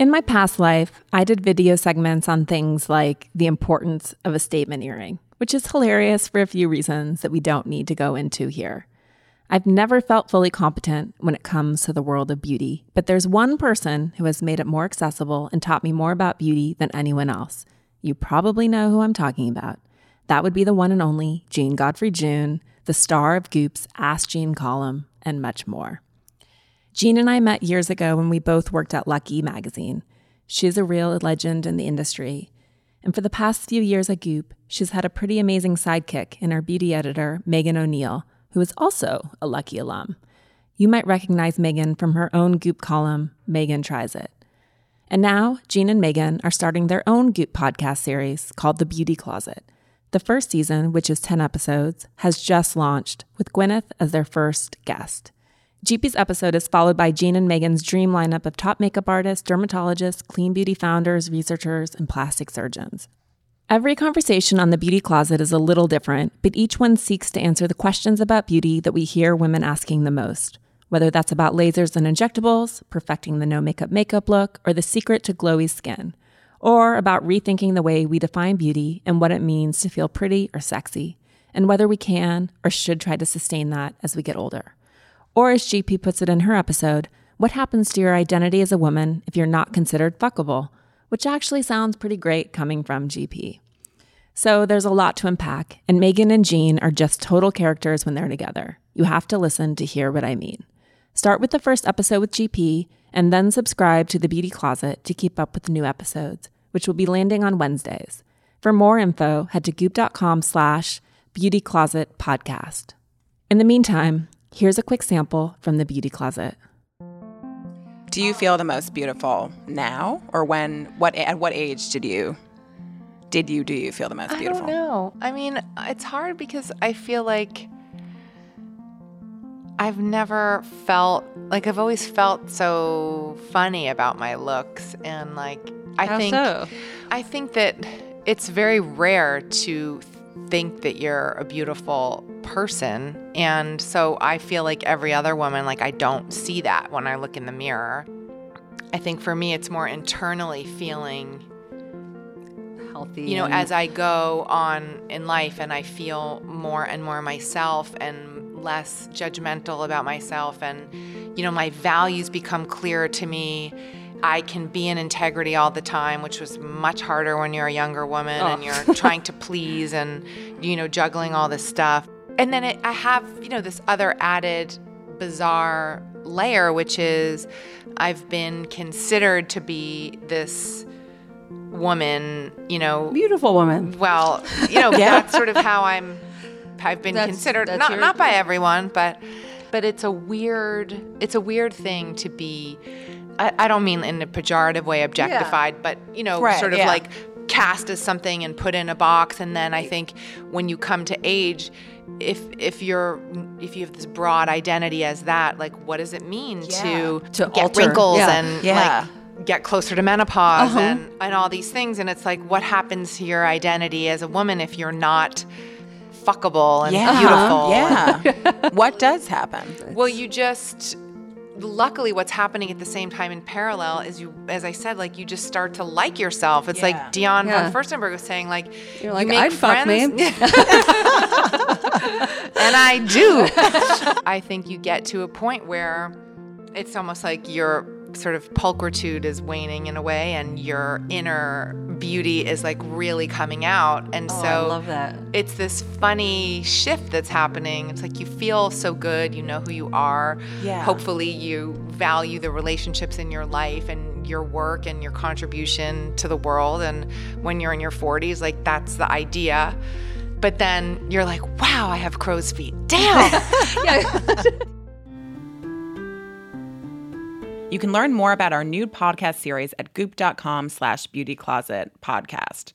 In my past life, I did video segments on things like the importance of a statement earring, which is hilarious for a few reasons that we don't need to go into here. I've never felt fully competent when it comes to the world of beauty, but there's one person who has made it more accessible and taught me more about beauty than anyone else. You probably know who I'm talking about. That would be the one and only Jean Godfrey June, the star of Goop's Ask Jean column, and much more. Jean and I met years ago when we both worked at Lucky magazine. She's a real legend in the industry. And for the past few years at Goop, she's had a pretty amazing sidekick in our beauty editor, Megan O'Neill, who is also a Lucky alum. You might recognize Megan from her own Goop column, Megan Tries It. And now, Jean and Megan are starting their own Goop podcast series called The Beauty Closet. The first season, which is 10 episodes, has just launched, with Gwyneth as their first guest. GP's episode is followed by Jean and Megan's dream lineup of top makeup artists, dermatologists, clean beauty founders, researchers, and plastic surgeons. Every conversation on the beauty closet is a little different, but each one seeks to answer the questions about beauty that we hear women asking the most. Whether that's about lasers and injectables, perfecting the no makeup makeup look, or the secret to glowy skin, or about rethinking the way we define beauty and what it means to feel pretty or sexy, and whether we can or should try to sustain that as we get older. Or, as GP puts it in her episode, what happens to your identity as a woman if you're not considered fuckable? which actually sounds pretty great coming from GP. So there's a lot to unpack, and Megan and Jean are just total characters when they're together. You have to listen to hear what I mean. Start with the first episode with GP, and then subscribe to the Beauty Closet to keep up with new episodes, which will be landing on Wednesdays. For more info, head to goop.com slash beauty closet podcast. In the meantime, here's a quick sample from the Beauty Closet. Do you feel the most beautiful now, or when? What at what age did you? Did you do you feel the most beautiful? I don't know. I mean, it's hard because I feel like I've never felt like I've always felt so funny about my looks, and like I How think so? I think that it's very rare to think that you're a beautiful person. And so I feel like every other woman, like I don't see that when I look in the mirror. I think for me, it's more internally feeling, Healthy. you know, as I go on in life and I feel more and more myself and less judgmental about myself and, you know, my values become clearer to me. I can be in integrity all the time, which was much harder when you're a younger woman and Oh. you're trying to please and, you know, juggling all this stuff. And then it, I have, you know, this other added bizarre layer, which is I've been considered to be this woman, you know, beautiful woman. well, you know, Yeah. that's sort of how I'm. I've been That's- considered that's not your- not by everyone, but but it's a weird it's a weird thing to be. I, I don't mean in a pejorative way, objectified, but you know, Right, sort of yeah. like cast as something and put in a box. And then I think when you come to age, if if you're if you have this broad identity as that, like what does it mean to To get alter. wrinkles Yeah. and Yeah. like get closer to menopause Uh-huh. and, and all these things. And it's like, what happens to your identity as a woman if you're not fuckable and Yeah. beautiful? Yeah. what does happen? Well, you just luckily what's happening at the same time in parallel is you as I said, like you just start to like yourself. It's Yeah. like Diane Yeah. von Furstenberg was saying, like You're you like, make I'd fuck me. and I do. I think you get to a point where it's almost like your sort of pulchritude is waning in a way and your inner beauty is like really coming out. And Oh, so I love that. it's this funny shift that's happening. It's like you feel so good, you know who you are. Yeah. Hopefully, you value the relationships in your life and your work and your contribution to the world. And when you're in your 40s, like that's the idea. But then you're like, wow, I have crow's feet. Damn. You can learn more about our new podcast series at goop.com slash beauty closet podcast.